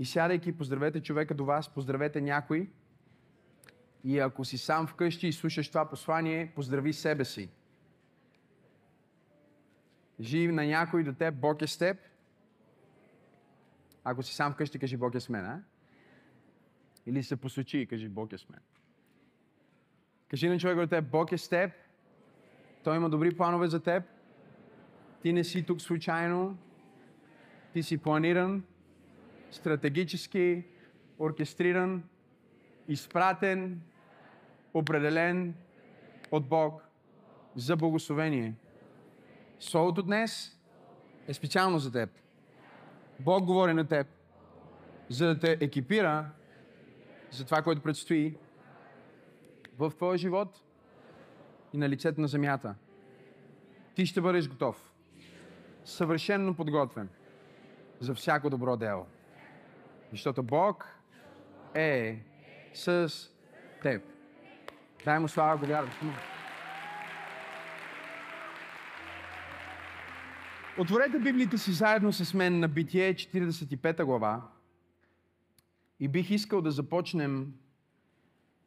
И сядайки, поздравете човека до вас, поздравете някой. И ако си сам вкъщи и слушаш това послание, поздрави себе си. Кажи на някой до теб, Бог е с теб. Ако си сам вкъщи, кажи Бог е с мен, а? Или се посочи и кажи Бог е с мен. Кажи на човека до теб, Бог е с теб. Той има добри планове за теб. Ти не си тук случайно. Ти си планиран, стратегически, оркестриран, изпратен, определен от Бог за благословение. Словото днес е специално за теб. Бог говори на теб, за да те екипира за това, което предстои в твоя живот и на лицето на земята. Ти ще бъдеш готов, съвършенно подготвен за всяко добро дело. Защото Бог е с теб. Дай му слава, го вярваш. Отворете Библията си заедно с мен на Битие 45 глава и бих искал да започнем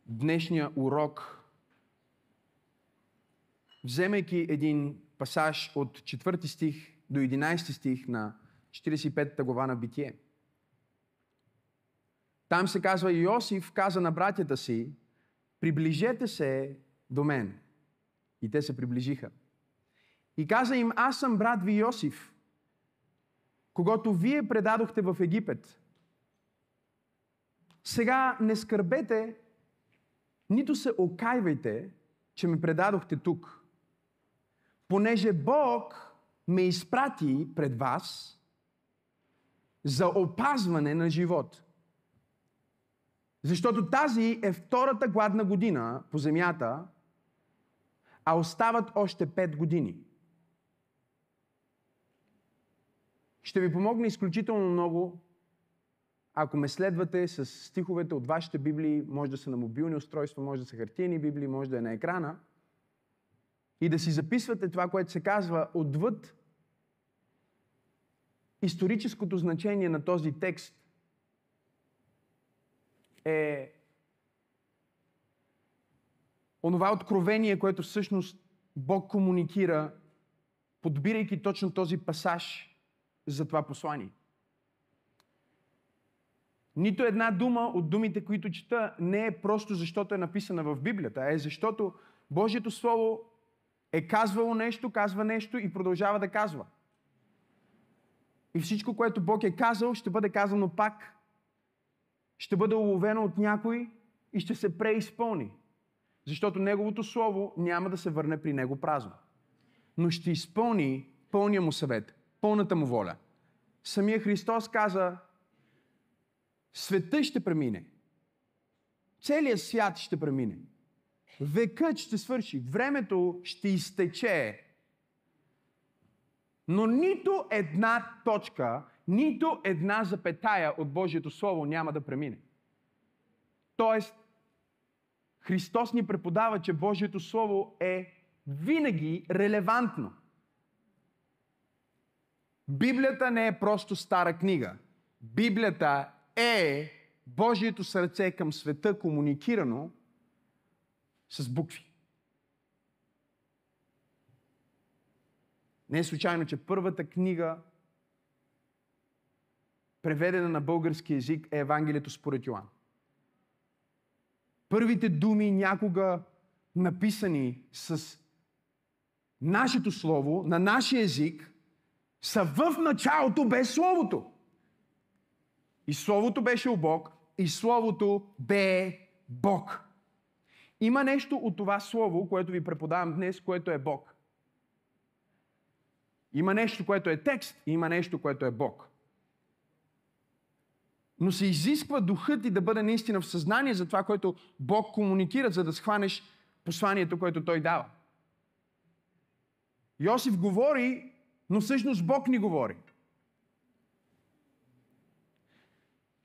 днешния урок, вземайки един пасаж от 4 стих до 11 стих на 45 глава на Битие. Там се казва, Йосиф каза на братята си, приближете се до мен. И те се приближиха. И каза им, аз съм брат ви Йосиф, когато вие предадохте в Египет. Сега не скърбете, нито се окайвайте, че ме предадохте тук. Понеже Бог ме изпрати пред вас за опазване на живот. Защото тази е втората гладна година по земята, а остават още пет години. Ще ви помогне изключително много, ако ме следвате с стиховете от вашите библии, може да са на мобилни устройства, може да са хартиени библии, може да е на екрана, и да си записвате това, което се казва отвъд историческото значение на този текст е онова откровение, което всъщност Бог комуникира, подбирайки точно този пасаж за това послание. Нито една дума от думите, които чета, не е просто защото е написана в Библията, а е защото Божието Слово е казвало нещо, казва нещо и продължава да казва. И всичко, което Бог е казал, ще бъде казано пак. Ще бъде уловено от някой и ще се преизпълни. Защото Неговото Слово няма да се върне при Него празно. Но ще изпълни пълния му съвет пълната му воля. Самия Христос каза, света ще премине. Целият свят ще премине. Векът ще свърши. Времето ще изтече. Но нито една точка, нито една запетая от Божието Слово няма да премине. Тоест, Христос ни преподава, че Божието Слово е винаги релевантно. Библията не е просто стара книга. Библията е Божието сърце към света, комуникирано с букви. Не е случайно, че първата книга, преведена на български язик, е Евангелието според Йоан. Първите думи някога написани с нашето слово, на нашия език, са в началото без Словото. И Словото беше у Бог, и Словото бе Бог. Има нещо от това Слово, което ви преподавам днес, което е Бог. Има нещо, което е текст, и има нещо, което е Бог. Но се изисква духът ти да бъде наистина в съзнание за това, което Бог комуникира, за да схванеш посланието, което Той дава. Йосиф говори но всъщност Бог ни говори.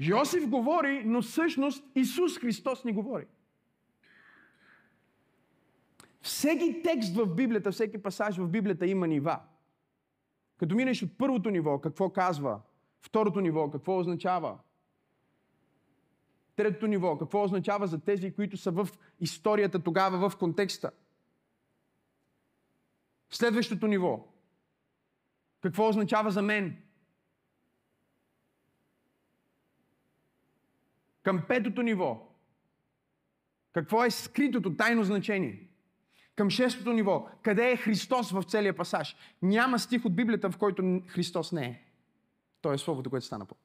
Йосиф говори, но всъщност Исус Христос ни говори. Всеки текст в Библията, всеки пасаж в Библията има нива. Като минеш от първото ниво, какво казва, второто ниво, какво означава, Третото ниво, какво означава за тези, които са в историята тогава, в контекста. Следващото ниво, какво означава за мен? Към петото ниво, какво е скритото тайно значение? Към шестото ниво, къде е Христос в целия пасаж? Няма стих от Библията, в който Христос не е. То е Словото, което стана по.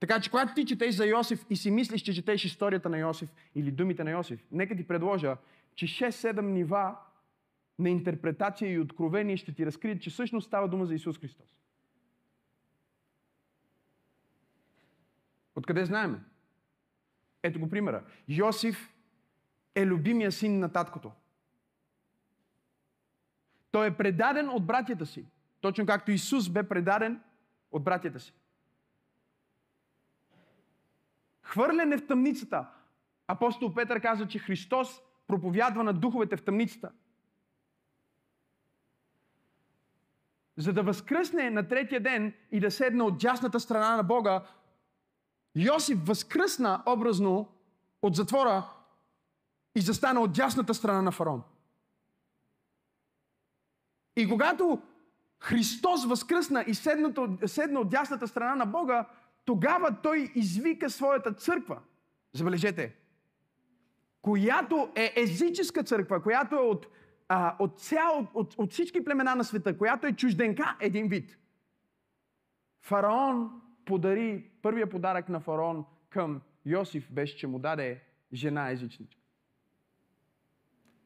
Така че, когато ти четеш за Йосиф и си мислиш, че четеш историята на Йосиф или думите на Йосиф, нека ти предложа, че 6-7 нива на интерпретация и откровение ще ти разкрият, че всъщност става дума за Исус Христос. Откъде знаеме? Ето го примера. Йосиф е любимия син на таткото. Той е предаден от братята си. Точно както Исус бе предаден от братята си. Хвърлен е в тъмницата. Апостол Петър казва, че Христос проповядва на духовете в тъмницата. За да възкръсне на третия ден и да седне от дясната страна на Бога, Йосиф възкръсна образно от затвора и застана от дясната страна на фараон. И когато Христос възкръсна и седна от дясната страна на Бога, тогава той извика своята църква. Забележете, която е езическа църква, която е от, а, от, цял, от, от всички племена на света, която е чужденка един вид. Фараон подари, първия подарък на фараон към Йосиф беше, че му даде жена езичничка.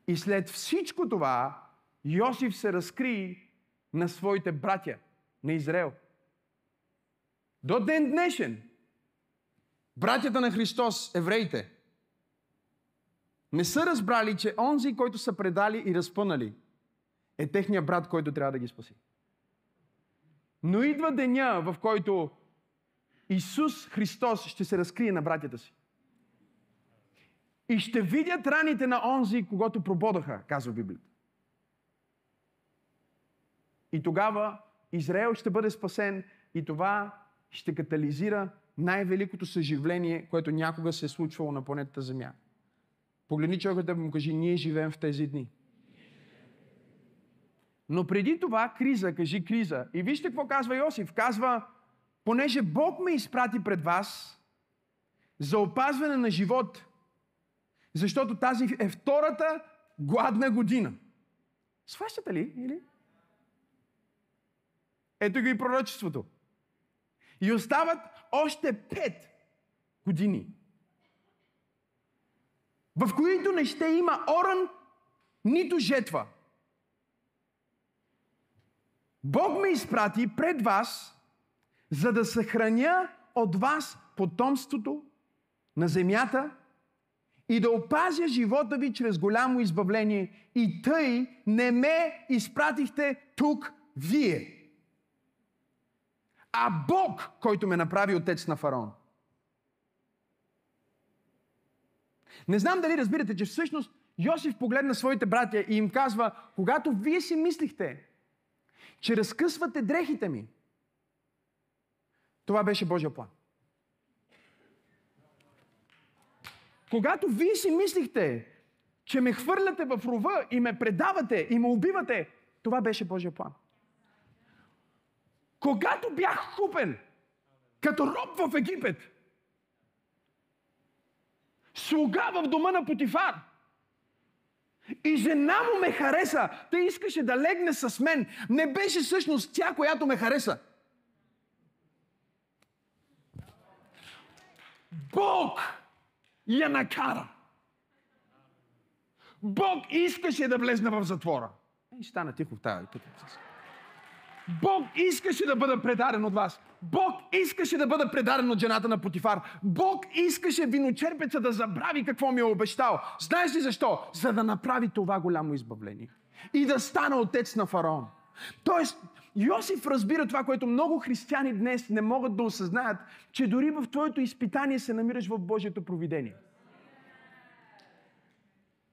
И след всичко това, Йосиф се разкри на своите братя, на Израел. До ден днешен, братята на Христос, евреите, не са разбрали, че онзи, който са предали и разпънали, е техният брат, който трябва да ги спаси. Но идва деня, в който Исус Христос ще се разкрие на братята си. И ще видят раните на онзи, когато прободаха, казва Библията. И тогава Израел ще бъде спасен и това ще катализира най-великото съживление, което някога се е случвало на планетата Земя. Погледни човекът да му кажи, ние живеем в тези дни. Но преди това криза, кажи криза. И вижте какво казва Йосиф. Казва, понеже Бог ме изпрати пред вас за опазване на живот, защото тази е втората гладна година. Сващате ли? Или? Ето го и пророчеството. И остават още пет години, в които не ще има оран, нито жетва. Бог ме изпрати пред вас, за да съхраня от вас потомството на земята и да опазя живота ви чрез голямо избавление. И тъй не ме изпратихте тук вие а Бог, който ме направи отец на фараон. Не знам дали разбирате, че всъщност Йосиф погледна своите братя и им казва, когато вие си мислихте, че разкъсвате дрехите ми, това беше Божия план. Когато вие си мислихте, че ме хвърляте в рова и ме предавате и ме убивате, това беше Божия план. Когато бях купен като роб в Египет, слуга в дома на Потифар, и жена му ме хареса. Те искаше да легне с мен. Не беше всъщност тя, която ме хареса. Бог я накара. Бог искаше да влезна в затвора. И стана тихо в тази. Бог искаше да бъда предаден от вас. Бог искаше да бъда предаден от жената на Потифар. Бог искаше виночерпеца да забрави какво ми е обещал. Знаеш ли защо? За да направи това голямо избавление. И да стана отец на фараон. Тоест, Йосиф разбира това, което много християни днес не могат да осъзнаят, че дори в твоето изпитание се намираш в Божието провидение.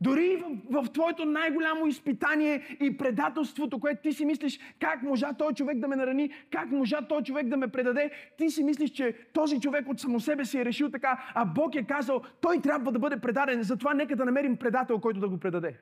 Дори в, в твоето най-голямо изпитание и предателството, което ти си мислиш, как можа този човек да ме нарани, как можа този човек да ме предаде, ти си мислиш, че този човек от само себе си е решил така, а Бог е казал, той трябва да бъде предаден, затова нека да намерим предател, който да го предаде.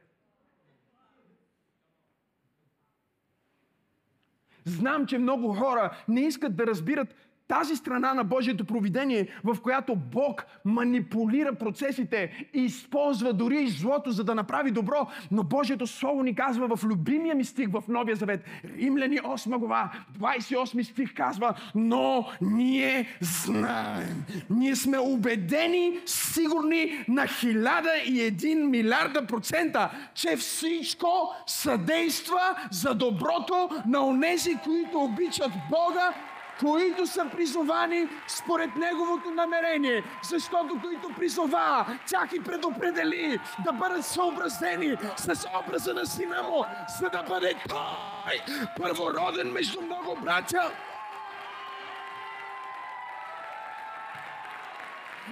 Знам, че много хора не искат да разбират тази страна на Божието провидение, в която Бог манипулира процесите и използва дори и злото, за да направи добро. Но Божието Слово ни казва в любимия ми стих в Новия Завет, Римляни 8 глава, 28 стих казва, но ние знаем, ние сме убедени, сигурни на хиляда и един милиарда процента, че всичко съдейства за доброто на онези, които обичат Бога които са призовани според Неговото намерение, защото които призова, тях и предопредели да бъдат съобразени с образа на сина му, за да бъде той първороден между много братя.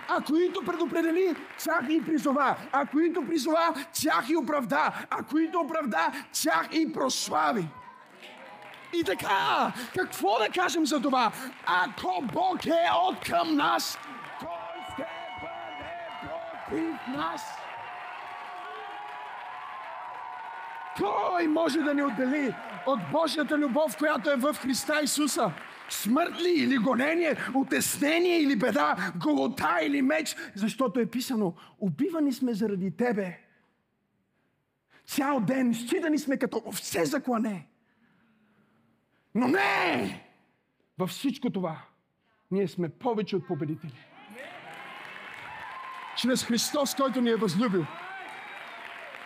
а които предопредели, тях и призова. А които призова, тях и оправда. А които оправда, тях и прослави. И така, какво да кажем за това? Ако Бог е от към нас, кой ще бъде против нас? Кой може да ни отдели от Божията любов, която е в Христа Исуса? Смърт ли или гонение, отеснение или беда, голота или меч? Защото е писано, убивани сме заради Тебе. Цял ден считани сме като овце за клане. Но не! Във всичко това ние сме повече от победители. Чрез Христос, който ни е възлюбил.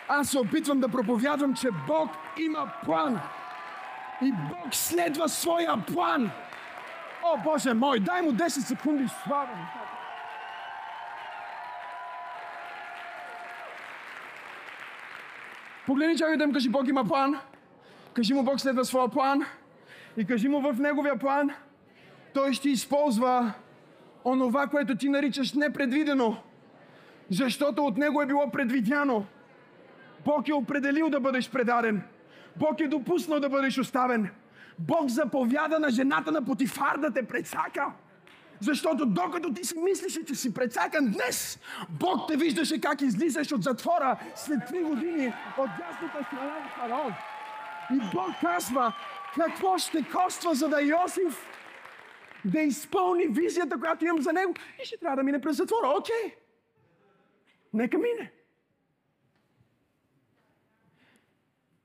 Аз се опитвам да проповядвам, че Бог има план. И Бог следва своя план. О, Боже мой, дай му 10 секунди слава. Погледни човек да им кажи, Бог има план. Кажи му, Бог следва своя план и кажи му в неговия план, той ще използва онова, което ти наричаш непредвидено, защото от него е било предвидяно. Бог е определил да бъдеш предаден. Бог е допуснал да бъдеш оставен. Бог заповяда на жената на Потифар да те прецака. Защото докато ти си мислиш, че си прецакан днес, Бог те виждаше как излизаш от затвора след три години от дясната страна на фараон. И Бог казва, какво ще коства, за да Йосиф да изпълни визията, която имам за него и ще трябва да мине през затвора. Окей. Нека мине.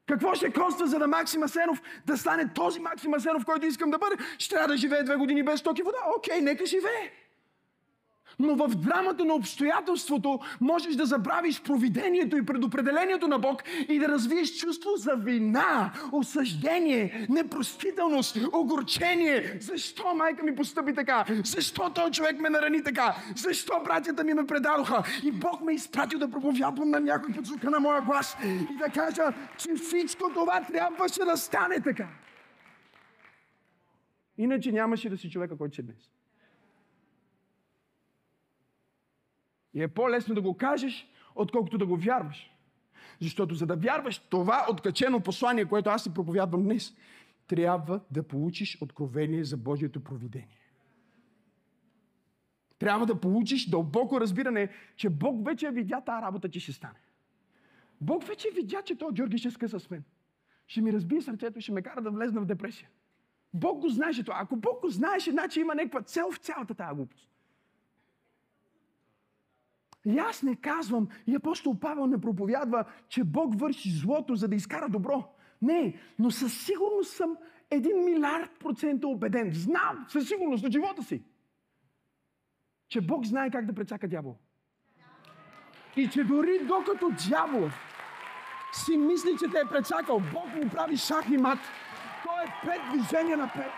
Какво ще коства, за да Максим Асенов да стане този Максим Асенов, който искам да бъде? Ще трябва да живее две години без токи вода. Окей, нека живее. Но в драмата на обстоятелството можеш да забравиш провидението и предопределението на Бог и да развиеш чувство за вина, осъждение, непростителност, огорчение. Защо майка ми постъпи така? Защо този човек ме нарани така? Защо братята ми ме предадоха? И Бог ме изпратил да проповядвам на някой под звука на моя глас и да кажа, че всичко това трябваше да стане така. Иначе нямаше да си човека, който си днес. И е по-лесно да го кажеш, отколкото да го вярваш. Защото за да вярваш това откачено послание, което аз си проповядвам днес, трябва да получиш откровение за Божието провидение. Трябва да получиш дълбоко разбиране, че Бог вече видя тази работа, че ще стане. Бог вече видя, че този Георги ще скъса с мен. Ще ми разбие сърцето и ще ме кара да влезна в депресия. Бог го знаеше това. Ако Бог го знаеше, значи има някаква цел в цялата тази глупост. И аз не казвам, и апостол Павел не проповядва, че Бог върши злото, за да изкара добро. Не, но със сигурност съм един милиард процента убеден. Знам със сигурност от живота си, че Бог знае как да прецака дявол. И че дори докато дявол си мисли, че те е прецакал, Бог му прави шах и мат. Той е пет движения напред.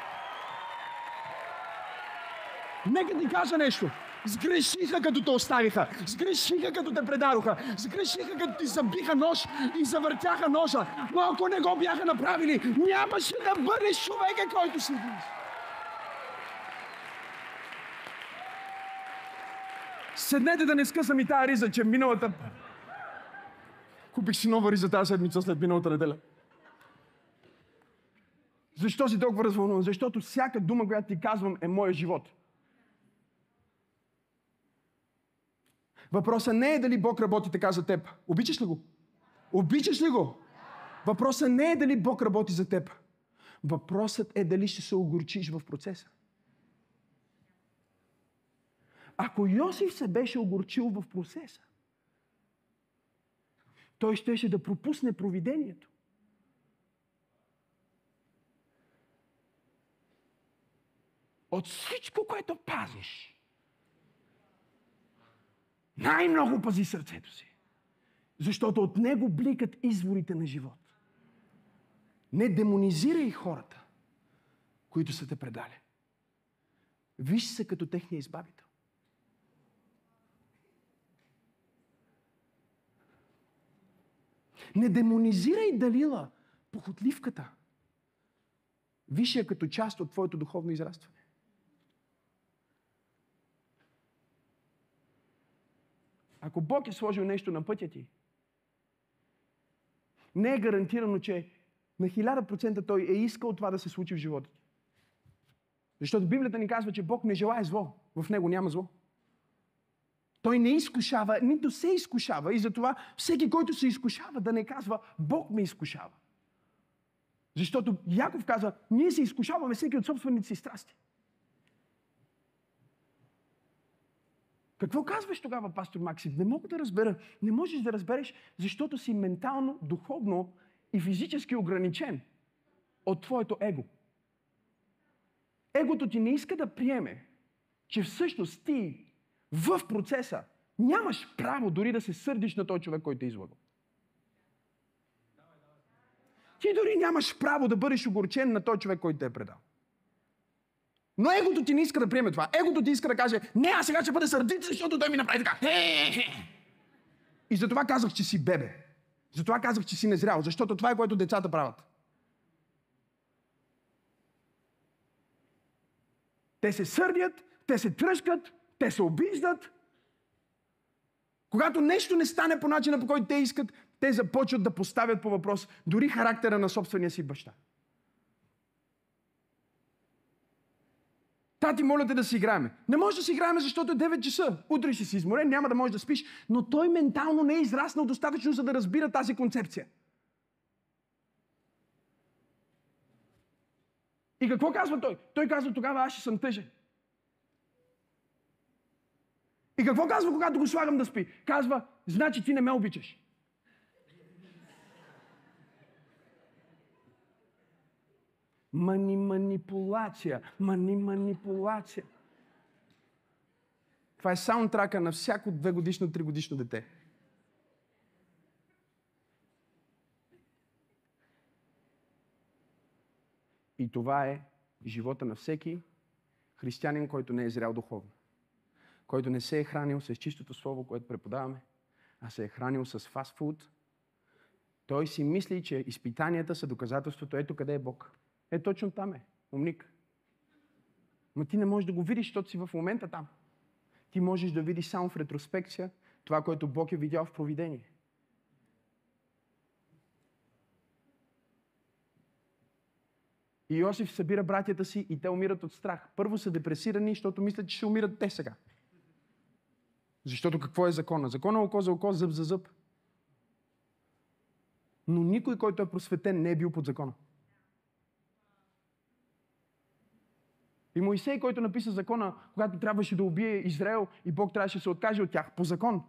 Нека ти кажа нещо. Сгрешиха, като те оставиха. Сгрешиха, като те предадоха. Сгрешиха, като ти забиха нож и завъртяха ножа. Но ако не го бяха направили, нямаше да бъдеш човека, който си днес. Седнете да не скъсам и тази риза, че миналата... Купих си нова риза тази седмица след миналата неделя. Защо си толкова развълнуван? Защото всяка дума, която ти казвам, е моя живот. Въпросът не е дали Бог работи така за теб. Обичаш ли го? Обичаш ли го? Въпросът не е дали Бог работи за теб. Въпросът е дали ще се огорчиш в процеса. Ако Йосиф се беше огорчил в процеса, той щеше да пропусне провидението. От всичко, което пазиш, най-много пази сърцето си. Защото от него бликат изворите на живот. Не демонизирай хората, които са те предали. Виж се като техния избавител. Не демонизирай Далила, похотливката. Виж я като част от твоето духовно израстване. Ако Бог е сложил нещо на пътя ти, не е гарантирано, че на хиляда процента Той е искал това да се случи в живота ти. Защото Библията ни казва, че Бог не желая зло. В Него няма зло. Той не изкушава, нито се изкушава и затова всеки, който се изкушава, да не казва Бог ме изкушава. Защото Яков казва, ние се изкушаваме всеки от собствените си страсти. Какво казваш тогава, пастор Максим? Не мога да разбера. Не можеш да разбереш, защото си ментално, духовно и физически ограничен от твоето его. Егото ти не иска да приеме, че всъщност ти в процеса нямаш право дори да се сърдиш на този човек, който е излагал. Ти дори нямаш право да бъдеш огорчен на този човек, който те е предал. Но егото ти не иска да приеме това. Егото ти иска да каже, не, аз сега ще бъда сърдит, защото той ми направи така. И затова казах, че си бебе. Затова казах, че си незрял, защото това е което децата правят. Те се сърдят, те се тръжкат, те се обиждат. Когато нещо не стане по начина, по който те искат, те започват да поставят по въпрос дори характера на собствения си баща. Тати, моля те да си играем. Не може да си играем, защото е 9 часа. Утре ще си изморен, няма да можеш да спиш. Но той ментално не е израснал достатъчно, за да разбира тази концепция. И какво казва той? Той казва, тогава аз ще съм тъжен. И какво казва, когато го слагам да спи? Казва, значи ти не ме обичаш. Мани манипулация. Мани манипулация. Това е саундтрака на всяко две годишно, три годишно дете. И това е живота на всеки християнин, който не е зрял духовно. Който не се е хранил с чистото слово, което преподаваме, а се е хранил с фастфуд. Той си мисли, че изпитанията са доказателството. Ето къде е Бог. Е, точно там е. Умник. Но ти не можеш да го видиш, защото си в момента там. Ти можеш да видиш само в ретроспекция това, което Бог е видял в провидение. И Йосиф събира братята си и те умират от страх. Първо са депресирани, защото мислят, че ще умират те сега. Защото какво е закона? Закона е око за око, зъб за зъб. Но никой, който е просветен, не е бил под закона. И Моисей, който написа закона, когато трябваше да убие Израел и Бог трябваше да се откаже от тях по закон.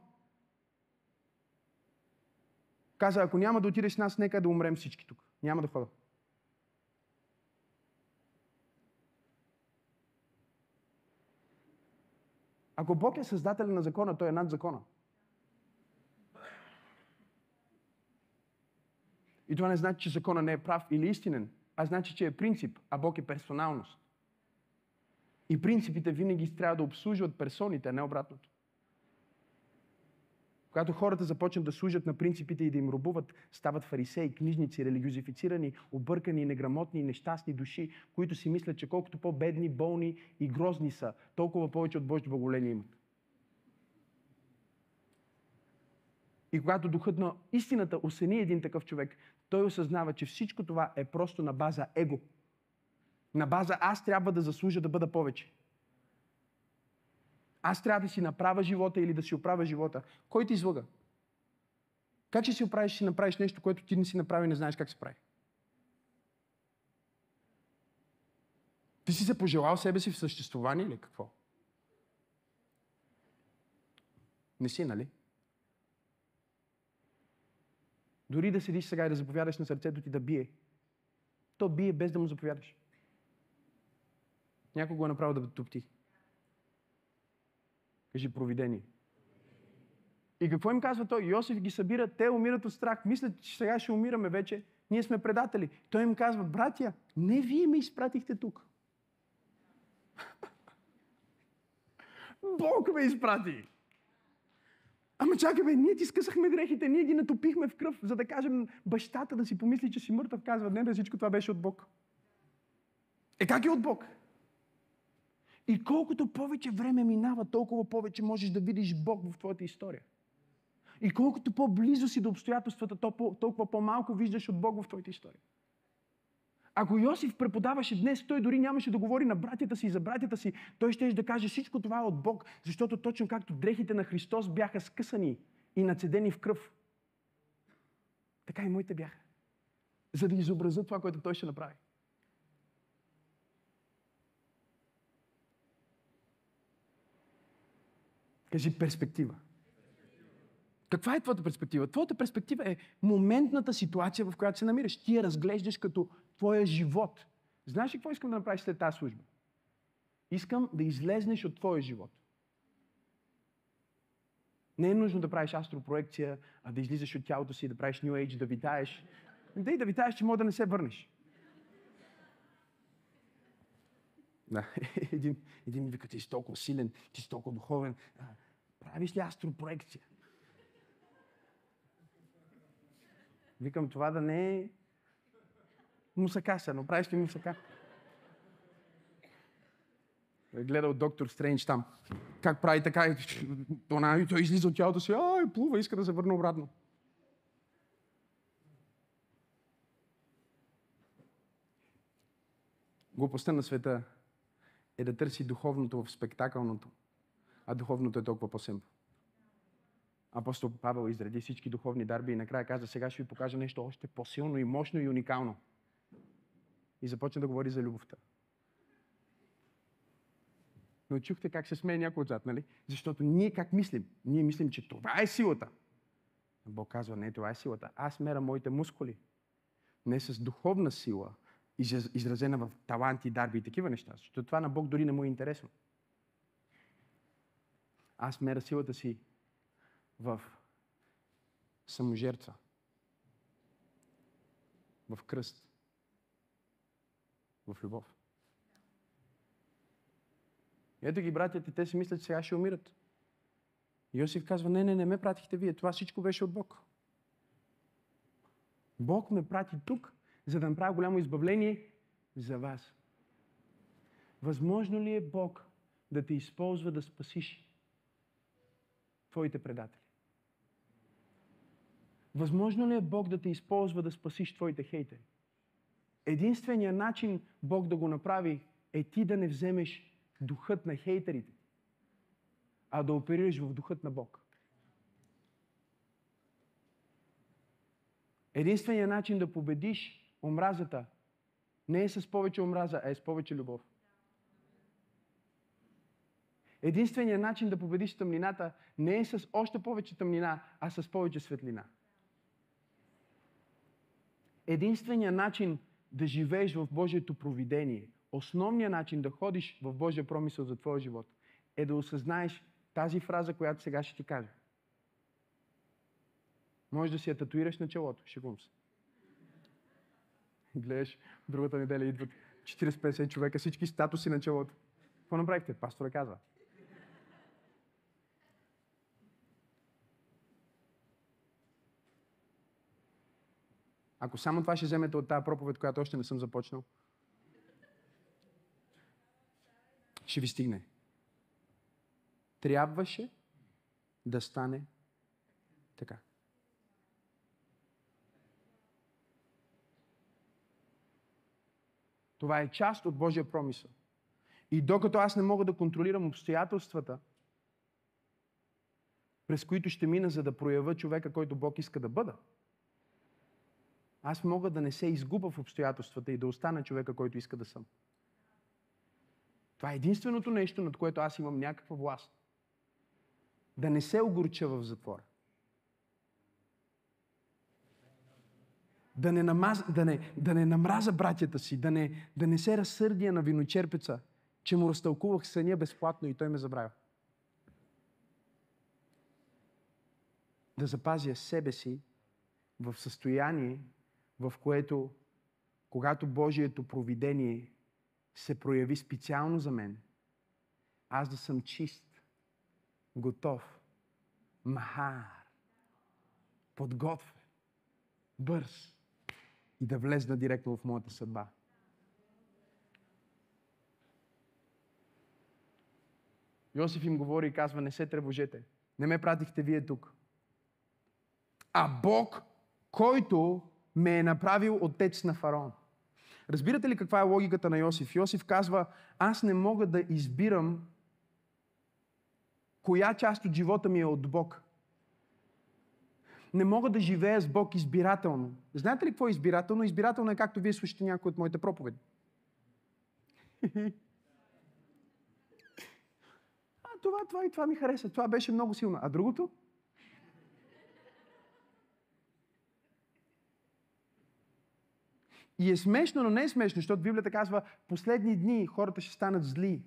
Каза, ако няма да отидеш с нас, нека да умрем всички тук. Няма да хода. Ако Бог е създател на закона, той е над закона. И това не значи, че закона не е прав или истинен, а значи, че е принцип, а Бог е персоналност. И принципите винаги трябва да обслужват персоните, а не обратното. Когато хората започнат да служат на принципите и да им рубуват, стават фарисеи, книжници, религиозифицирани, объркани, неграмотни, нещастни души, които си мислят, че колкото по-бедни, болни и грозни са, толкова повече от Божие благоление имат. И когато духът на истината осени един такъв човек, той осъзнава, че всичко това е просто на база его. На база аз трябва да заслужа да бъда повече. Аз трябва да си направя живота или да си оправя живота. Кой ти излъга? Как ще си оправиш, си направиш нещо, което ти не си направи и не знаеш как се прави? Ти си се пожелал себе си в съществувание или какво? Не си, нали? Дори да седиш сега и да заповядаш на сърцето ти да бие, то бие без да му заповядаш. Някой го е направил да тупти. Кажи провидение. И какво им казва той? Йосиф ги събира, те умират от страх. Мислят, че сега ще умираме вече. Ние сме предатели. Той им казва, братя, не вие ме изпратихте тук. Бог ме изпрати. Ама чакай, бе, ние ти скъсахме грехите, ние ги натопихме в кръв, за да кажем бащата да си помисли, че си мъртъв. Казва, не, бе, всичко това беше от Бог. Е, как е от Бог? И колкото повече време минава, толкова повече можеш да видиш Бог в твоята история. И колкото по-близо си до обстоятелствата, толкова по-малко виждаш от Бог в твоята история. Ако Йосиф преподаваше днес, той дори нямаше да говори на братята си и за братята си. Той ще да каже всичко това е от Бог, защото точно както дрехите на Христос бяха скъсани и нацедени в кръв, така и моите бяха. За да изобразят това, което той ще направи. Кажи перспектива. Каква е твоята перспектива? Твоята перспектива е моментната ситуация, в която се намираш. Ти я разглеждаш като твоя живот. Знаеш ли какво искам да направиш след тази служба? Искам да излезнеш от твоя живот. Не е нужно да правиш астропроекция, а да излизаш от тялото си, да правиш New Age, да витаеш. Да и да витаеш, че може да не се върнеш. Да, един, един ми вика, ти си толкова силен, ти си толкова духовен. Правиш ли астропроекция? Викам това да не е мусака се, но правиш ли мусака? Е гледал доктор Стрендж там. Как прави така и той излиза от тялото си, ай, плува, иска да се върне обратно. Глупостта на света е да търси духовното в спектакълното, а духовното е толкова по-семпо. Апостол Павел изреди всички духовни дарби и накрая каза, сега ще ви покажа нещо още по-силно и мощно и уникално. И започна да говори за любовта. Но чухте как се смее някой отзад, нали? Защото ние как мислим? Ние мислим, че това е силата. Бог казва, не, това е силата. Аз мера моите мускули. Не с духовна сила, изразена в таланти, дарби и такива неща. Защото това на Бог дори не му е интересно. Аз мера силата си в саможертва, в кръст, в любов. Ето ги братята, те си мислят, че сега ще умират. Йосиф казва, не, не, не ме пратихте вие, това всичко беше от Бог. Бог ме прати тук, за да направя голямо избавление за вас. Възможно ли е Бог да те използва да спасиш твоите предатели? Възможно ли е Бог да те използва да спасиш твоите хейтери? Единственият начин Бог да го направи е ти да не вземеш духът на хейтерите, а да оперираш в духът на Бог. Единственият начин да победиш омразата не е с повече омраза, а е с повече любов. Единственият начин да победиш тъмнината не е с още повече тъмнина, а с повече светлина. Единственият начин да живееш в Божието провидение, основният начин да ходиш в Божия промисъл за твоя живот, е да осъзнаеш тази фраза, която сега ще ти кажа. Може да си я татуираш на челото. Шегувам се. Гледаш, другата неделя идват 40-50 човека, всички статуси на челото. Какво направихте? Пастора казва. Ако само това ще вземете от тази проповед, която още не съм започнал, ще ви стигне. Трябваше да стане така. Това е част от Божия промисъл. И докато аз не мога да контролирам обстоятелствата, през които ще мина, за да проявя човека, който Бог иска да бъда, аз мога да не се изгуба в обстоятелствата и да остана човека, който иска да съм. Това е единственото нещо, над което аз имам някаква власт. Да не се огорча в затвора. Да не, намаз, да, не, да не намраза братята си, да не, да не се разсърдия на виночерпеца, че му разтълкувах съня безплатно и той ме забравя. Да запазя себе си в състояние, в което, когато Божието провидение се прояви специално за мен, аз да съм чист, готов, махар, подготвен, бърз и да влезна директно в моята съдба. Йосиф им говори и казва, не се тревожете. Не ме пратихте вие тук. А Бог, който ме е направил отец на фараон. Разбирате ли каква е логиката на Йосиф? Йосиф казва, аз не мога да избирам коя част от живота ми е от Бог. Не мога да живея с Бог избирателно. Знаете ли какво е избирателно? Избирателно е както вие слушате някои от моите проповеди. а, това, това и това ми хареса. Това беше много силно. А другото? И е смешно, но не е смешно, защото Библията казва, последни дни хората ще станат зли.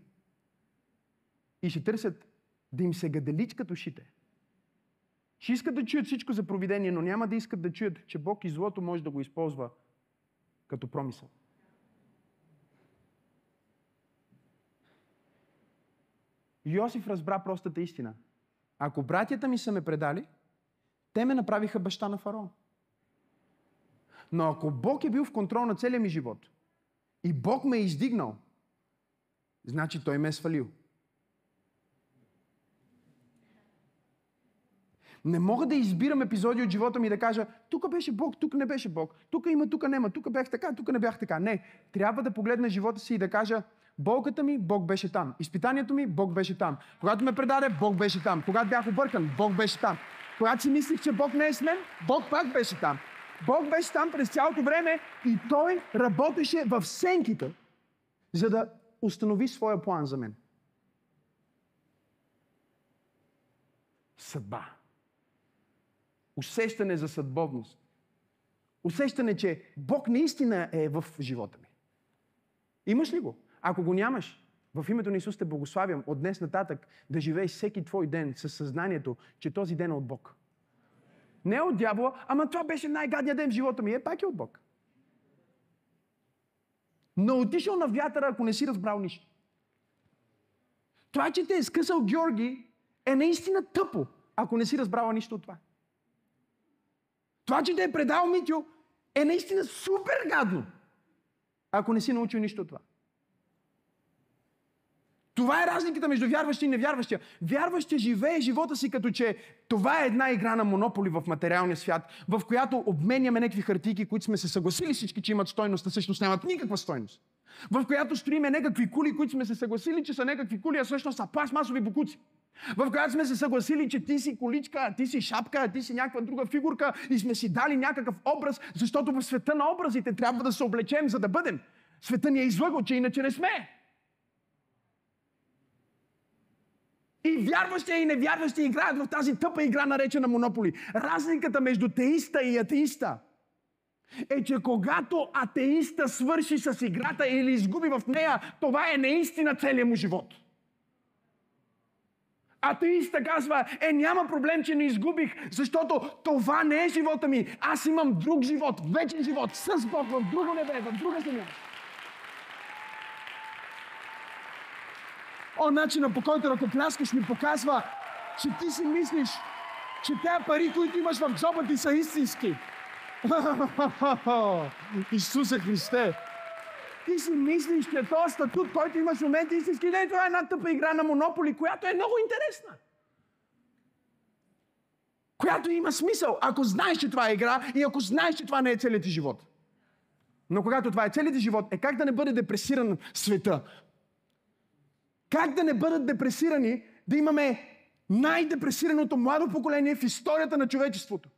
И ще търсят да им се гаделичкат ушите. Ще искат да чуят всичко за провидение, но няма да искат да чуят, че Бог и злото може да го използва като промисъл. Йосиф разбра простата истина. Ако братята ми са ме предали, те ме направиха баща на фараон. Но ако Бог е бил в контрол на целия ми живот и Бог ме е издигнал, значи Той ме е свалил. Не мога да избирам епизоди от живота ми и да кажа, тук беше Бог, тук не беше Бог, тук има, тук няма, тук бях така, тук не бях така. Не, трябва да погледна живота си и да кажа, болката ми, Бог беше там. Изпитанието ми, Бог беше там. Когато ме предаде, Бог беше там. Когато бях объркан, Бог беше там. Когато си мислих, че Бог не е с мен, Бог пак беше там. Бог беше там през цялото време и Той работеше в сенките, за да установи своя план за мен. Съдба. Усещане за съдбовност. Усещане, че Бог наистина е в живота ми. Имаш ли го? Ако го нямаш, в името на Исус те благославям от днес нататък да живееш всеки твой ден със съзнанието, че този ден е от Бог. Не е от дявола, ама това беше най-гадният ден в живота ми. Е, пак е от Бог. Но отишъл на вятъра, ако не си разбрал нищо. Това, че те е скъсал Георги, е наистина тъпо, ако не си разбрала нищо от това. Това, че те е предал Митю, е наистина супер гадно, ако не си научил нищо от това. Това е разликата между вярващия и невярващия. Вярващия живее живота си като че това е една игра на монополи в материалния свят, в която обменяме някакви хартийки, които сме се съгласили всички, че имат стойност, а всъщност нямат никаква стойност. В която строиме някакви кули, които сме се съгласили, че са някакви кули, а всъщност са пластмасови букуци. В която сме се съгласили, че ти си количка, ти си шапка, ти си някаква друга фигурка и сме си дали някакъв образ, защото в света на образите трябва да се облечем, за да бъдем. Света ни е излъгал, че иначе не сме. И вярващия и невярващия играят в тази тъпа игра, наречена монополи. Разликата между теиста и атеиста е, че когато атеиста свърши с играта или изгуби в нея, това е наистина целият му живот. Атеиста казва, е няма проблем, че не изгубих, защото това не е живота ми. Аз имам друг живот, вечен живот, с Бог, в друго небе, в друга земя. О, начина по който ръкопляскаш ми показва, че ти си мислиш, че тези пари, които имаш в джоба ти са истински. Исусе Христе! Ти си мислиш, че този статут, който имаш в момента истински, не това е една тъпа игра на монополи, която е много интересна. Която има смисъл, ако знаеш, че това е игра и ако знаеш, че това не е целият ти живот. Но когато това е целият живот, е как да не бъде депресиран света. Как да не бъдат депресирани, да имаме най-депресираното младо поколение в историята на човечеството.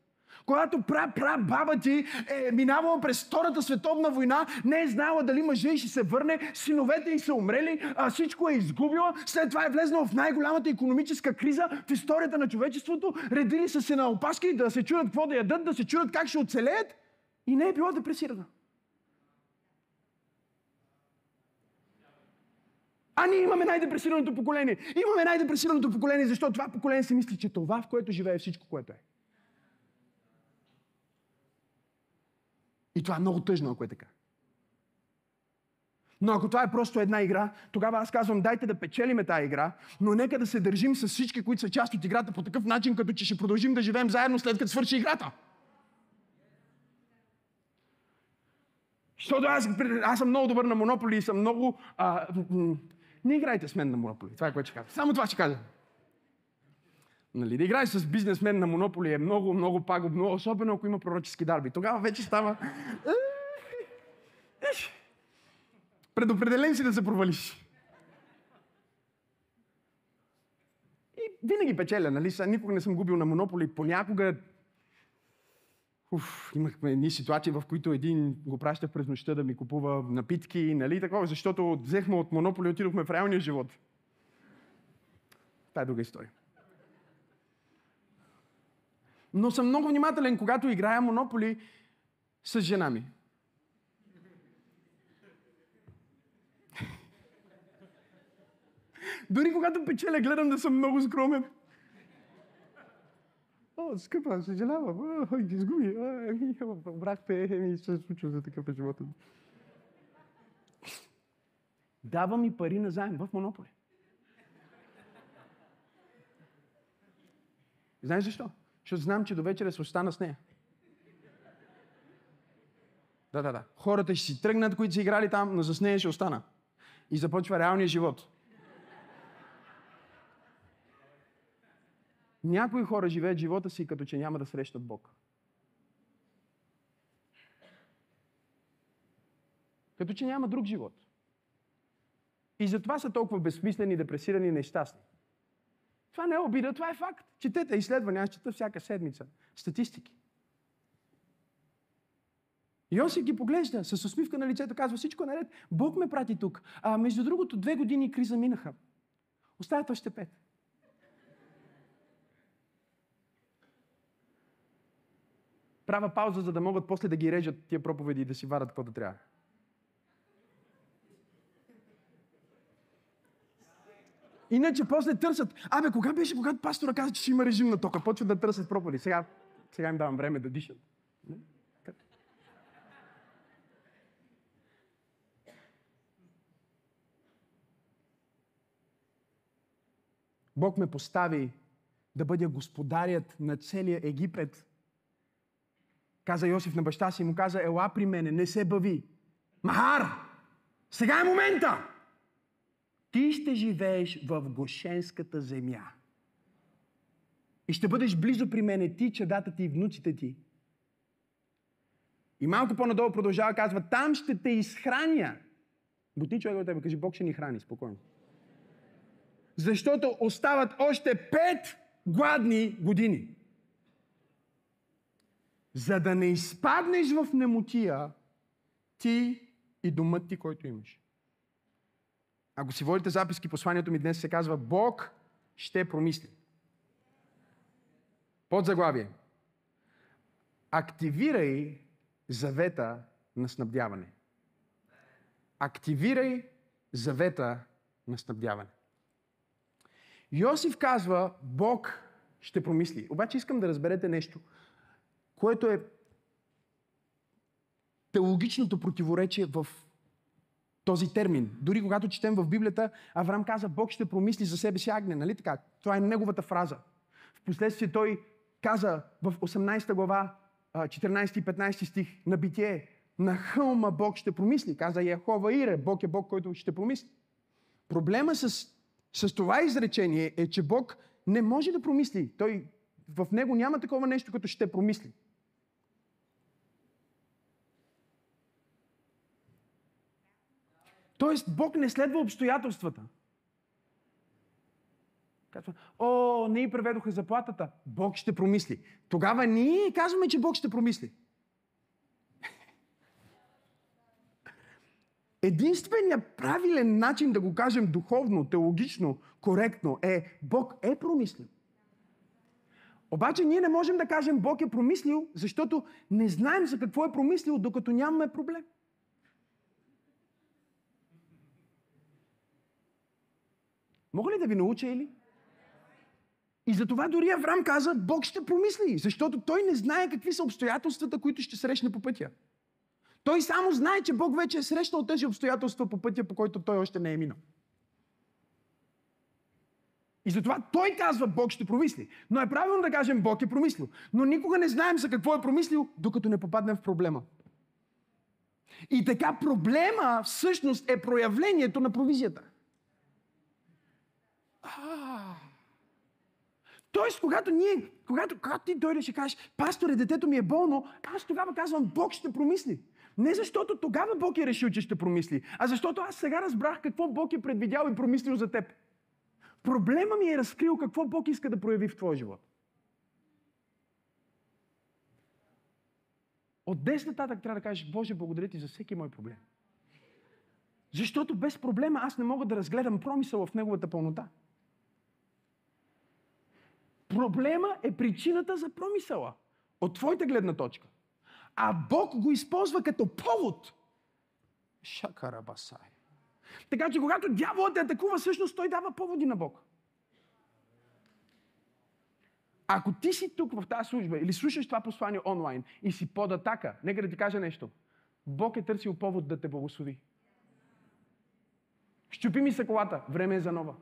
Когато пра, пра, баба ти е минавала през Втората световна война, не е знала дали мъжа ще се върне, синовете й са умрели, а всичко е изгубила, след това е влезнала в най-голямата економическа криза в историята на човечеството, редили са се на опаски да се чуят какво да ядат, да се чуят как ще оцелеят и не е била депресирана. А ние имаме най-депресираното поколение. Имаме най-депресираното поколение, защото това поколение си мисли, че това, в което живее, е всичко, което е. И това е много тъжно, ако е така. Но ако това е просто една игра, тогава аз казвам, дайте да печелиме тази игра, но нека да се държим с всички, които са част от играта по такъв начин, като че ще продължим да живеем заедно след като свърши играта. Защото аз, аз съм много добър на монополи и съм много... А, не играйте с мен на монополи. Това е което ще кажа. Само това ще кажа. Нали, да играеш с бизнесмен на монополи е много, много пагубно, особено ако има пророчески дарби. Тогава вече става... Предопределен си да се провалиш. И винаги печеля, нали? Никога не съм губил на монополи. Понякога Уф, имахме едни ситуации, в които един го праща през нощта да ми купува напитки, нали такова, защото взехме от монополи и отидохме в реалния живот. Това е друга история. Но съм много внимателен, когато играя монополи с жена ми. Дори когато печеля, гледам да съм много скромен. О, скъпа, съжалявам. О, изгуби. Брах пе, ми се случва за такъв е живота. Дава ми пари на заем в Монополи. Знаеш защо? Защото знам, че до вечера ще остана с нея. Да, да, да. Хората ще си тръгнат, които са играли там, но с нея ще остана. И започва реалния живот. Някои хора живеят живота си, като че няма да срещат Бог. Като че няма друг живот. И затова са толкова безсмислени, депресирани и нещастни. Това не е обида, това е факт. Четете изследвания, аз чета всяка седмица. Статистики. Йосиф ги поглежда с усмивка на лицето, казва всичко е наред. Бог ме прати тук. А между другото, две години криза минаха. Оставят още пет. Права пауза, за да могат после да ги режат тия проповеди и да си варят каквото трябва. Иначе после търсят. Абе, кога беше, когато пастора каза, че ще има режим на тока? Почват да търсят проповеди. Сега, сега им давам време да дишат. Бог ме постави да бъда господарят на целия Египет. Каза Йосиф на баща си и му каза, ела при мене, не се бави. Махар! Сега е момента! Ти ще живееш в Гошенската земя. И ще бъдеш близо при мене, ти, чадата ти и внуците ти. И малко по-надолу продължава, казва, там ще те изхраня. Бути човек от тебе, кажи, Бог ще ни храни, спокойно. Защото остават още пет гладни години. За да не изпаднеш в немотия, ти и домът ти, който имаш. Ако си водите записки, посланието ми днес се казва Бог ще промисли. Под заглавие. Активирай завета на снабдяване. Активирай завета на снабдяване. Йосиф казва, Бог ще промисли. Обаче искам да разберете нещо, което е теологичното противоречие в този термин. Дори когато четем в Библията, Авраам каза, Бог ще промисли за себе си агне, нали така? Това е неговата фраза. Впоследствие той каза в 18 глава, 14 и 15 стих на Битие, на хълма Бог ще промисли. Каза Яхова Ире, Бог е Бог, който ще промисли. Проблема с, с това изречение е, че Бог не може да промисли. Той, в него няма такова нещо, като ще промисли. Тоест, Бог не следва обстоятелствата. Казва, о, не и преведоха заплатата. Бог ще промисли. Тогава ние казваме, че Бог ще промисли. Единственият правилен начин да го кажем духовно, теологично, коректно е Бог е промислил. Обаче ние не можем да кажем Бог е промислил, защото не знаем за какво е промислил, докато нямаме проблем. Мога ли да ви науча или? И затова дори Авраам каза, Бог ще промисли, защото той не знае какви са обстоятелствата, които ще срещне по пътя. Той само знае, че Бог вече е срещнал тези обстоятелства по пътя, по който той още не е минал. И затова той казва, Бог ще промисли. Но е правилно да кажем, Бог е промислил. Но никога не знаем за какво е промислил, докато не попаднем в проблема. И така проблема всъщност е проявлението на провизията. Тоест, когато ние, когато, когато ти дойдеш и кажеш, пасторе, детето ми е болно, аз тогава казвам, Бог ще промисли. Не защото тогава Бог е решил, че ще промисли, а защото аз сега разбрах какво Бог е предвидял и промислил за теб. Проблема ми е разкрил какво Бог иска да прояви в твоя живот. От днес нататък трябва да кажеш, Боже, благодаря ти за всеки мой проблем. Защото без проблема аз не мога да разгледам промисъл в неговата пълнота. Проблема е причината за промисъла. От твоята гледна точка. А Бог го използва като повод. Шакарабасай. Така че когато дяволът те атакува, всъщност той дава поводи на Бог. Ако ти си тук в тази служба или слушаш това послание онлайн и си под атака, нека да ти кажа нещо. Бог е търсил повод да те благослови. Щупи ми се колата. Време е за нова.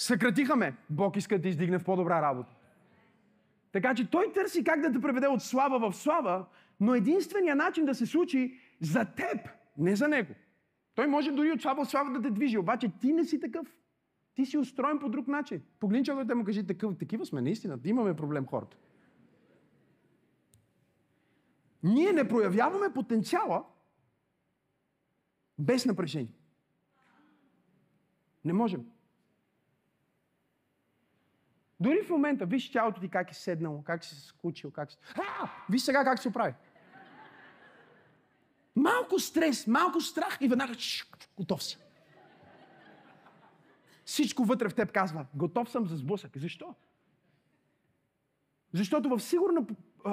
Съкратиха ме. Бог иска да издигне в по-добра работа. Така че той търси как да те преведе от слава в слава, но единственият начин да се случи за теб, не за него. Той може дори от слава в слава да те движи, обаче ти не си такъв. Ти си устроен по друг начин. Погледни да му кажи, такъв, такива сме, наистина, имаме проблем хората. Ние не проявяваме потенциала без напрежение. Не можем. Дори в момента, виж тялото ти как е седнало, как си се скучил, как си... А! Виж сега как се оправи. Малко стрес, малко страх и веднага чш, готов си. Всичко вътре в теб казва, готов съм за сблъсък. Защо? Защото в сигурна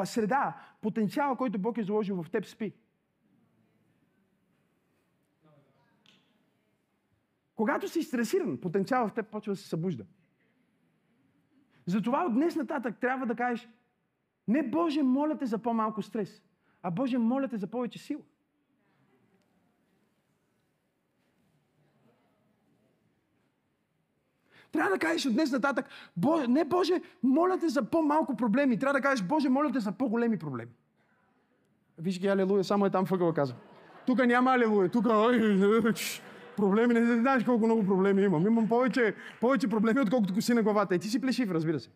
среда потенциала, който Бог е заложил в теб, спи. Когато си стресиран, потенциалът в теб почва да се събужда. Затова от днес нататък трябва да кажеш, не Боже, моля те за по-малко стрес, а Боже, моля те за повече сила. Трябва да кажеш от днес нататък, Боже, не Боже, моля те за по-малко проблеми. Трябва да кажеш, Боже, моля те за по-големи проблеми. Виж ги, алелуя, само е там въгъла казва. Тук няма алелуя, тук проблеми, не знаеш колко много проблеми имам. Имам повече, повече проблеми, отколкото коси на главата. И ти си плешив, разбира се.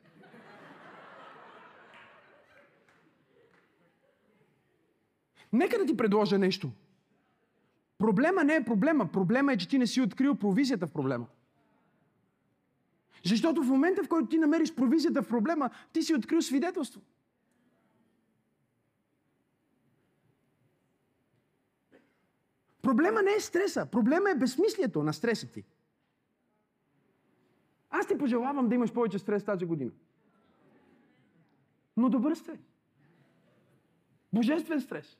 Нека да ти предложа нещо. Проблема не е проблема. Проблема е, че ти не си открил провизията в проблема. Защото в момента, в който ти намериш провизията в проблема, ти си открил свидетелство. Проблема не е стреса. Проблема е безсмислието на стреса ти. Аз ти пожелавам да имаш повече стрес тази година. Но добър стрес. Божествен стрес.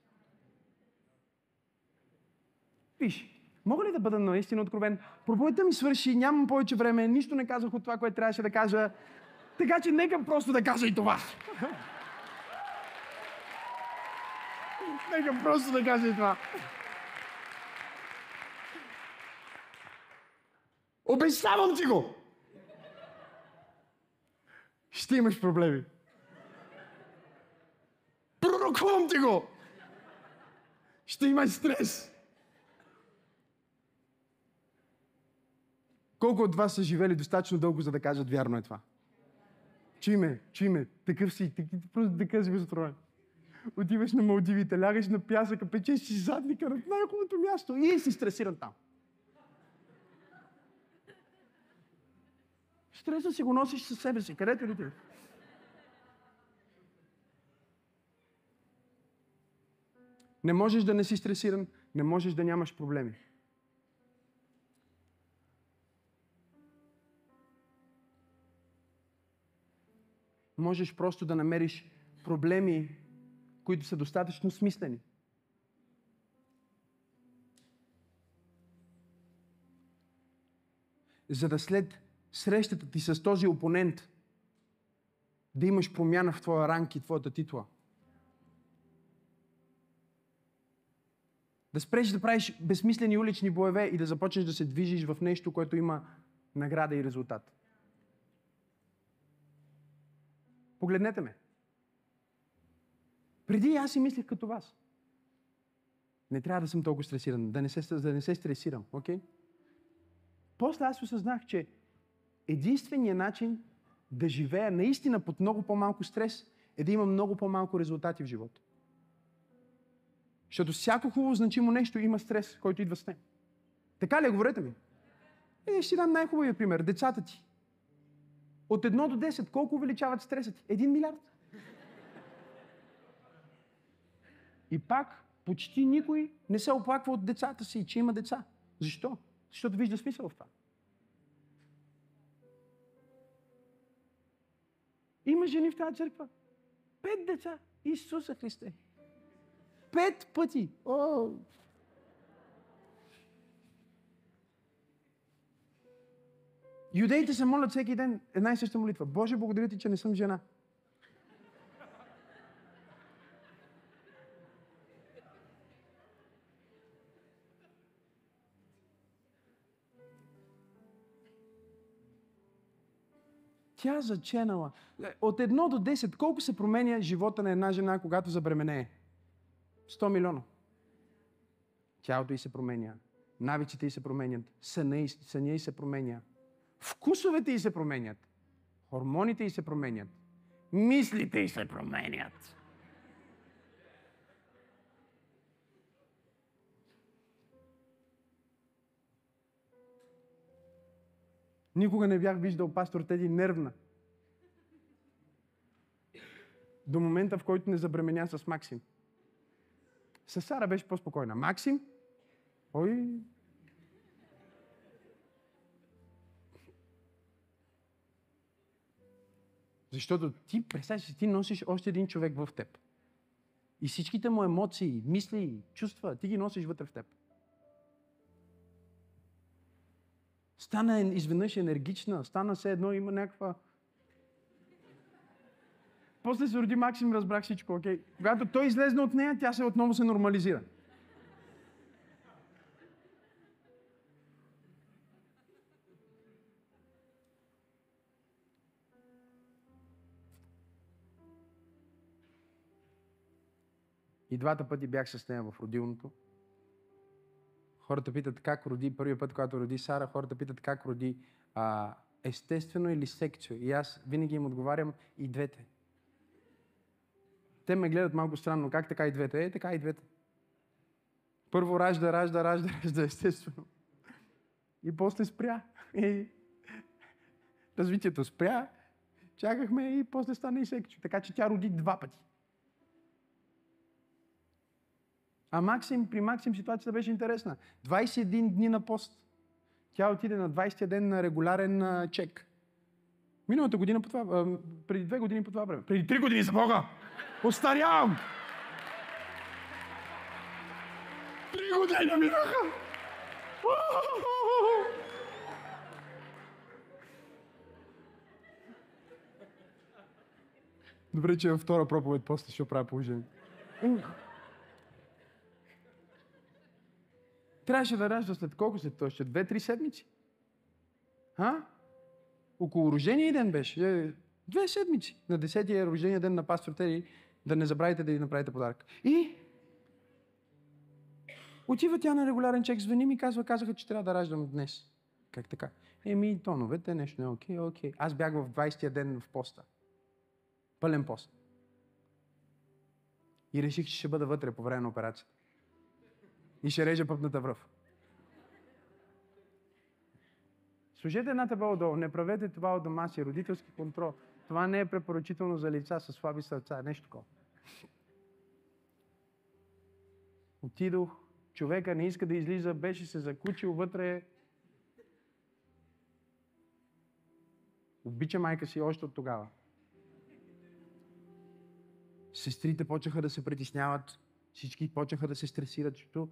Виж, мога ли да бъда наистина откровен? Проповедта ми свърши, нямам повече време, нищо не казах от това, което трябваше да кажа. Така че нека просто да кажа и това. нека просто да кажа и това. Обещавам ти го! Ще имаш проблеми. Пророкувам ти го! Ще имаш стрес. Колко от вас са живели достатъчно дълго, за да кажат вярно е това? Чуй ме, чуй ме, такъв си, такъв, просто така си безотровен. отиваш на Малдивите, лягаш на пясъка, печеш си задника на най-хубавото място и си стресиран там. Стреса си го носиш със себе си, където ли ти? Не можеш да не си стресиран, не можеш да нямаш проблеми. Можеш просто да намериш проблеми, които са достатъчно смислени. За да след срещата ти с този опонент да имаш промяна в твоя ранг и твоята титла. Да спреш да правиш безсмислени улични боеве и да започнеш да се движиш в нещо, което има награда и резултат. Погледнете ме. Преди аз си мислех като вас. Не трябва да съм толкова стресиран, да не се, да не се стресирам, окей? Okay? После аз осъзнах, че единственият начин да живея наистина под много по-малко стрес е да има много по-малко резултати в живота. Защото всяко хубаво значимо нещо има стрес, който идва с него. Така ли? Говорете ми. Е, ще дам най-хубавия пример. Децата ти. От 1 до 10, колко увеличават стреса ти? Един милиард. И пак, почти никой не се оплаква от децата си, че има деца. Защо? Защото вижда смисъл в това. Има жени в тази църква. Пет деца. Исуса Христе. Пет пъти. О! Юдеите се молят всеки ден една и съща молитва. Боже, благодаря ти, че не съм жена. Тя заченала. От едно до 10, колко се променя живота на една жена, когато забременее? 100 милиона. Тялото й се променя. Навиците й се променят. Съня й се променя. Вкусовете й се променят. Хормоните й се променят. Мислите й се променят. Никога не бях виждал пастор Теди нервна. До момента, в който не забременя с Максим. С Сара беше по-спокойна. Максим? Ой. Защото ти, представяш си, ти носиш още един човек в теб. И всичките му емоции, мисли, чувства, ти ги носиш вътре в теб. Стана изведнъж енергична, стана се едно, има някаква... После се роди Максим, разбрах всичко, окей. Okay. Когато той излезна от нея, тя се отново се нормализира. И двата пъти бях с нея в родилното. Хората питат как роди, първият път, когато роди Сара, хората питат как роди а, естествено или секцио. И аз винаги им отговарям и двете. Те ме гледат малко странно. Как така и двете? Е, така и двете. Първо ражда, ражда, ражда, ражда, естествено. И после спря. И развитието спря. Чакахме и после стана и секцио. Така че тя роди два пъти. А Максим, при Максим ситуацията беше интересна. 21 дни на пост. Тя отиде на 20 ден на регулярен а, чек. Миналата година по това, а, преди две години по това време. Преди три години за Бога! Остарявам! Три години минаха! Добре, че във втора проповед после ще оправя положение. Трябваше да ражда след колко след това? Ще две-три седмици. А? Около рождения ден беше. Е, две седмици. На десетия рождения ден на пастор Тери да не забравите да ви направите подарък. И отива тя на регулярен чек, звъни ми, казва, казаха, че трябва да раждам днес. Как така? Еми, тоновете, нещо не е окей, окей. Аз бях в 20-я ден в поста. Пълен пост. И реших, че ще бъда вътре по време на операцията. И ще режа пъпната връв. Служете една таба отдолу. Не правете това от дома си. Родителски контрол. Това не е препоръчително за лица с слаби сърца. Нещо такова. Отидох. Човека не иска да излиза. Беше се закучил вътре. Обича майка си още от тогава. Сестрите почнаха да се притесняват. Всички почнаха да се стресират, защото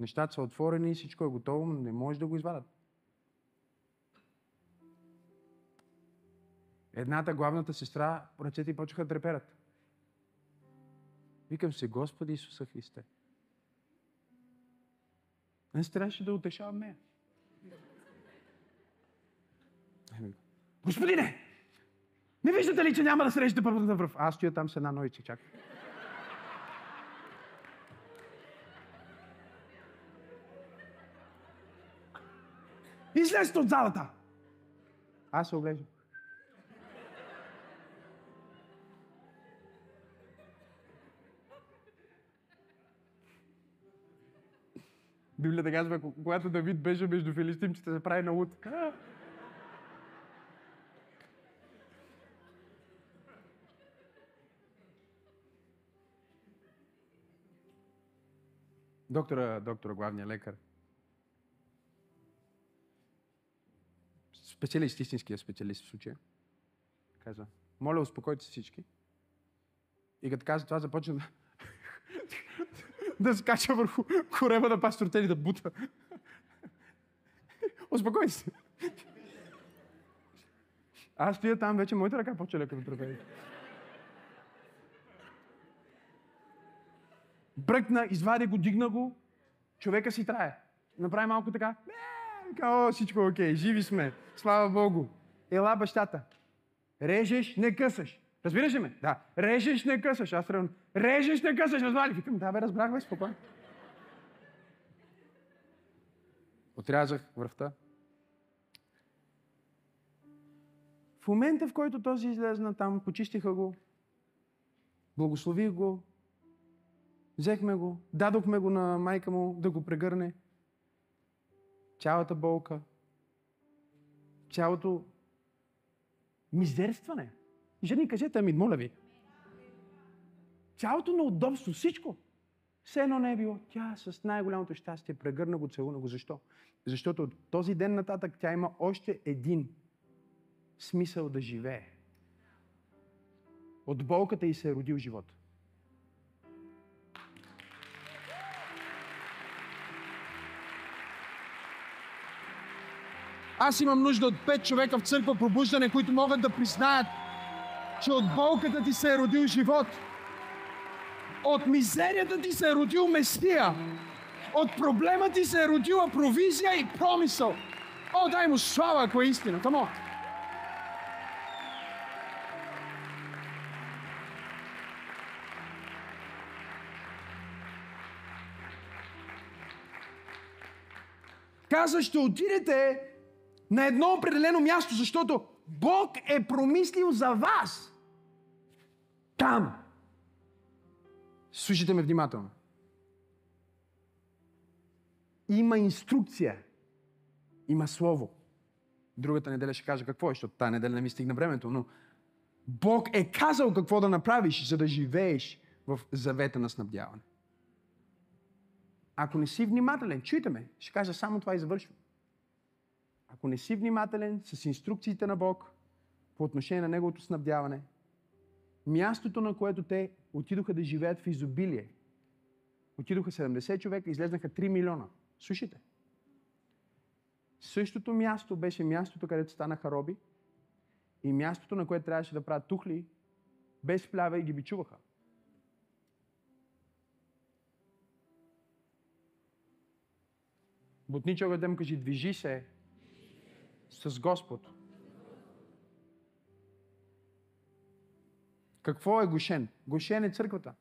нещата са отворени, всичко е готово, но не може да го извадат. Едната, главната сестра, ръцете й почнаха да треперят. Викам се, Господи Исуса Христе. Аз трябваше да утешавам нея. Господине! Не виждате ли, че няма да срещате първата връв? Аз стоя там с една нойче, чакай. Излезте от залата! Аз се оглеждам. Библията казва, когато Давид беше между филистимците, се прави на луд. Доктора, доктора, главния лекар. Специалист, истинския специалист в случая. Каза, моля, успокойте всички. И като каза това, започна да, да скача върху корема на пастор Тели да бута. Успокойте се. Аз стоя там вече, моята ръка почва леко да трепери. Бръкна, извади го, дигна го, човека си трае. Направи малко така. О, всичко е окей, живи сме. Слава Богу. Ела бащата. Режеш, не късаш. Разбираш ли ме? Да. Режеш, не късаш. Аз трябва. Режеш, не късаш. Разбра ли? Викам, да бе, разбрах, бе, спокойно. Отрязах връвта. В момента, в който този излезна там, почистиха го, благослових го, взехме го, дадохме го на майка му да го прегърне. Цялата болка, цялото мизерстване. Жени, кажете ми, моля ви. Цялото неудобство, всичко. Все едно не е било. Тя с най-голямото щастие прегърна го, целуна го. Защо? Защото от този ден нататък тя има още един смисъл да живее. От болката й се е родил живот. Аз имам нужда от пет човека в църква пробуждане, които могат да признаят, че от болката ти се е родил живот. От мизерията ти се е родил Месия. От проблема ти се е родила провизия и промисъл. О, дай му слава, ако е истина. Камо. Каза, ще отидете на едно определено място, защото Бог е промислил за вас. Там. Слушайте ме внимателно. Има инструкция. Има слово. Другата неделя ще кажа какво е, защото тази неделя не ми стигна времето, но Бог е казал какво да направиш, за да живееш в завета на снабдяване. Ако не си внимателен, чуйте ме, ще кажа само това и завършвам. Ако не си внимателен с инструкциите на Бог по отношение на Неговото снабдяване, мястото, на което те отидоха да живеят в изобилие, отидоха 70 човека, излезнаха 3 милиона. Слушайте. Същото място беше мястото, където станаха роби и мястото, на което трябваше да правят тухли, без плява и ги бичуваха. Бутни човек да му кажи, движи се с Господ. Какво е Гошен? Гошен е църквата.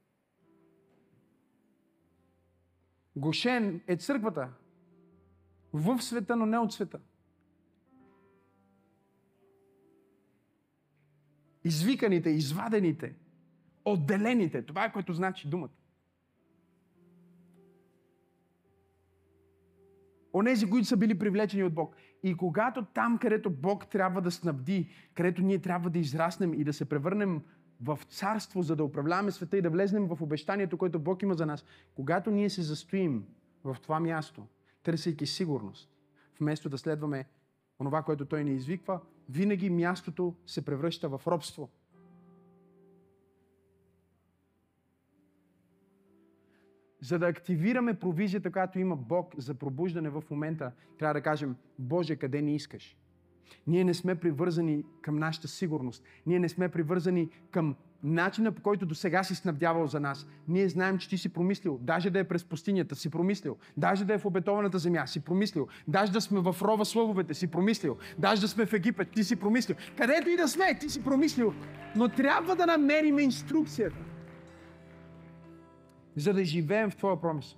Гошен е църквата. В света, но не от света. Извиканите, извадените Отделените. Това е което значи думата. Онези, които са били привлечени от Бог. И когато там, където Бог трябва да снабди, където ние трябва да израснем и да се превърнем в царство, за да управляваме света и да влезнем в обещанието, което Бог има за нас, когато ние се застоим в това място, търсейки сигурност, вместо да следваме онова, което Той ни извиква, винаги мястото се превръща в робство. За да активираме провизията, която има Бог за пробуждане в момента, трябва да кажем, Боже, къде ни искаш? Ние не сме привързани към нашата сигурност. Ние не сме привързани към начина по който до сега си снабдявал за нас. Ние знаем, че ти си промислил. Даже да е през пустинята, си промислил. Даже да е в обетованата земя, си промислил. Даже да сме в рова слъвовете, си промислил. Даже да сме в Египет, ти си промислил. Където и да сме, ти си промислил. Но трябва да намерим инструкцията, за да живеем в Твоя промисъл.